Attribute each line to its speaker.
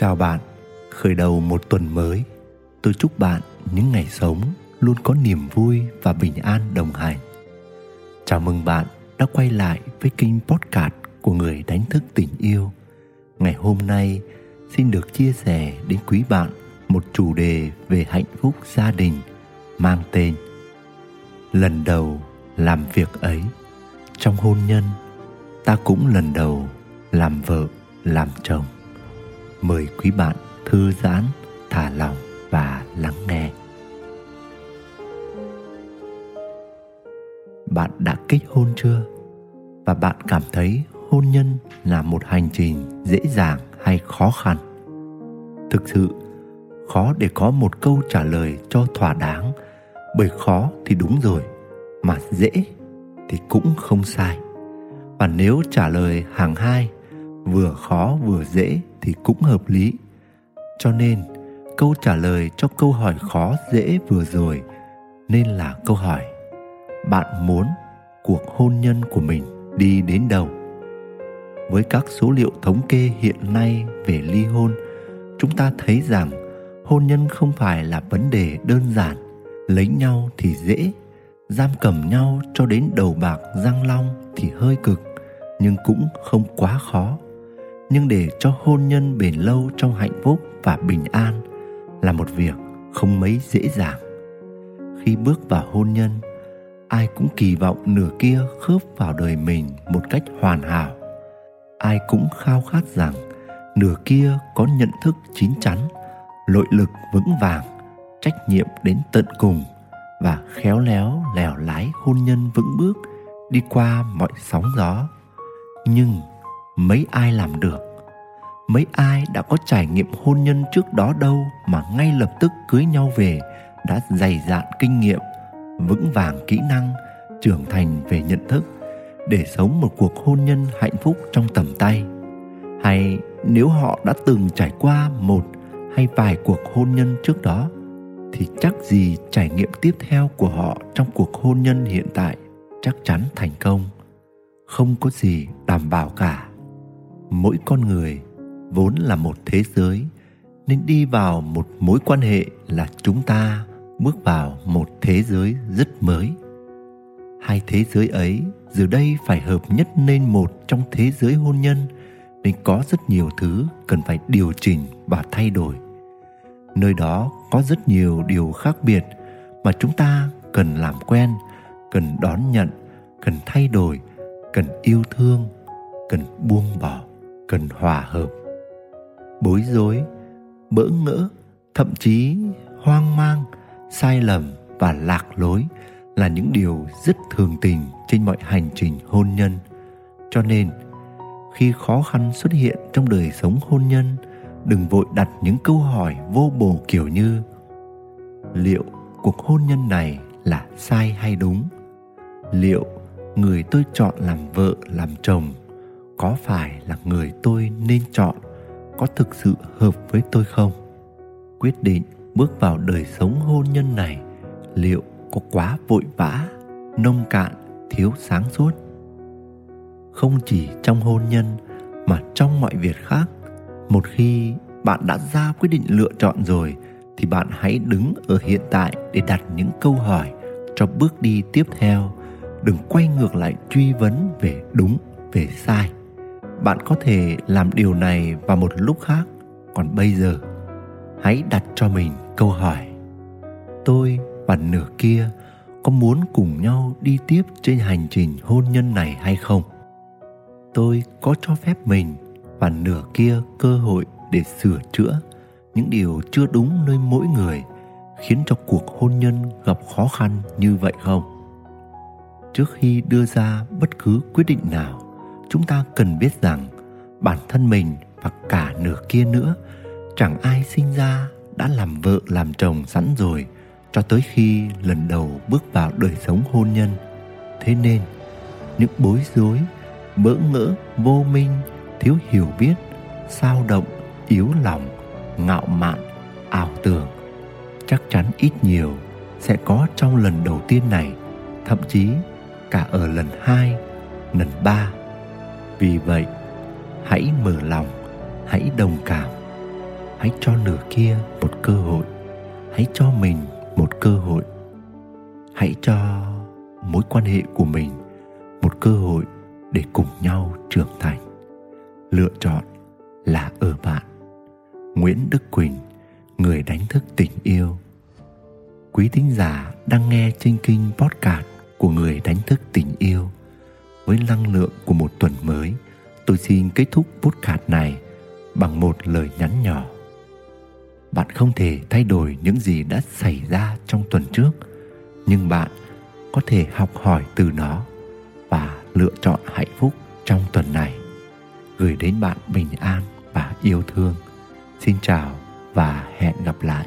Speaker 1: Chào bạn, khởi đầu một tuần mới, tôi chúc bạn những ngày sống luôn có niềm vui và bình an đồng hành. Chào mừng bạn đã quay lại với kênh podcast của người đánh thức tình yêu. Ngày hôm nay xin được chia sẻ đến quý bạn một chủ đề về hạnh phúc gia đình mang tên Lần đầu làm việc ấy trong hôn nhân ta cũng lần đầu làm vợ làm chồng mời quý bạn thư giãn, thả lòng và lắng nghe. Bạn đã kết hôn chưa? Và bạn cảm thấy hôn nhân là một hành trình dễ dàng hay khó khăn? Thực sự, khó để có một câu trả lời cho thỏa đáng, bởi khó thì đúng rồi, mà dễ thì cũng không sai. Và nếu trả lời hàng hai, vừa khó vừa dễ thì cũng hợp lý. Cho nên, câu trả lời cho câu hỏi khó dễ vừa rồi nên là câu hỏi, bạn muốn cuộc hôn nhân của mình đi đến đâu? Với các số liệu thống kê hiện nay về ly hôn, chúng ta thấy rằng hôn nhân không phải là vấn đề đơn giản. Lấy nhau thì dễ, giam cầm nhau cho đến đầu bạc răng long thì hơi cực, nhưng cũng không quá khó nhưng để cho hôn nhân bền lâu trong hạnh phúc và bình an là một việc không mấy dễ dàng. Khi bước vào hôn nhân, ai cũng kỳ vọng nửa kia khớp vào đời mình một cách hoàn hảo. Ai cũng khao khát rằng nửa kia có nhận thức chín chắn nội lực vững vàng, trách nhiệm đến tận cùng và khéo léo lèo lái hôn nhân vững bước đi qua mọi sóng gió. Nhưng mấy ai làm được? Mấy ai đã có trải nghiệm hôn nhân trước đó đâu mà ngay lập tức cưới nhau về, đã dày dạn kinh nghiệm, vững vàng kỹ năng, trưởng thành về nhận thức để sống một cuộc hôn nhân hạnh phúc trong tầm tay? Hay nếu họ đã từng trải qua một hay vài cuộc hôn nhân trước đó, thì chắc gì trải nghiệm tiếp theo của họ trong cuộc hôn nhân hiện tại chắc chắn thành công? Không có gì đảm bảo cả mỗi con người vốn là một thế giới, nên đi vào một mối quan hệ là chúng ta bước vào một thế giới rất mới. Hai thế giới ấy giờ đây phải hợp nhất nên một trong thế giới hôn nhân, nên có rất nhiều thứ cần phải điều chỉnh và thay đổi. Nơi đó có rất nhiều điều khác biệt mà chúng ta cần làm quen, cần đón nhận, cần thay đổi, cần yêu thương, cần buông bỏ cần hòa hợp. Bối rối, bỡ ngỡ, thậm chí hoang mang, sai lầm và lạc lối là những điều rất thường tình trên mọi hành trình hôn nhân. Cho nên, khi khó khăn xuất hiện trong đời sống hôn nhân, đừng vội đặt những câu hỏi vô bổ kiểu như, liệu cuộc hôn nhân này là sai hay đúng? Liệu người tôi chọn làm vợ, làm chồng có phải là người tôi nên chọn, có thực sự hợp với tôi không? Quyết định bước vào đời sống hôn nhân này liệu có quá vội vã, nông cạn, thiếu sáng suốt? Không chỉ trong hôn nhân mà trong mọi việc khác, một khi bạn đã ra quyết định lựa chọn rồi thì bạn hãy đứng ở hiện tại để đặt những câu hỏi cho bước đi tiếp theo. Đừng quay ngược lại truy vấn về đúng, về sai bạn có thể làm điều này vào một lúc khác. Còn bây giờ, hãy đặt cho mình câu hỏi. Tôi và nửa kia có muốn cùng nhau đi tiếp trên hành trình hôn nhân này hay không? Tôi có cho phép mình và nửa kia cơ hội để sửa chữa những điều chưa đúng nơi mỗi người, khiến cho cuộc hôn nhân gặp khó khăn như vậy không? Trước khi đưa ra bất cứ quyết định nào chúng ta cần biết rằng bản thân mình và cả nửa kia nữa chẳng ai sinh ra đã làm vợ làm chồng sẵn rồi cho tới khi lần đầu bước vào đời sống hôn nhân. Thế nên, những bối rối, bỡ ngỡ, vô minh, thiếu hiểu biết, sao động, yếu lòng, ngạo mạn, ảo tưởng chắc chắn ít nhiều sẽ có trong lần đầu tiên này, thậm chí cả ở lần hai, lần ba vì vậy, hãy mở lòng, hãy đồng cảm. Hãy cho nửa kia một cơ hội. Hãy cho mình một cơ hội. Hãy cho mối quan hệ của mình một cơ hội để cùng nhau trưởng thành. Lựa chọn là ở bạn. Nguyễn đức quỳnh, người đánh thức tình yêu. Quý thính giả đang nghe trên kinh podcast của người đánh thức tình yêu với năng lượng của một tuần mới. Tôi xin kết thúc bút podcast này bằng một lời nhắn nhỏ. Bạn không thể thay đổi những gì đã xảy ra trong tuần trước, nhưng bạn có thể học hỏi từ nó và lựa chọn hạnh phúc trong tuần này. Gửi đến bạn bình an và yêu thương. Xin chào và hẹn gặp lại.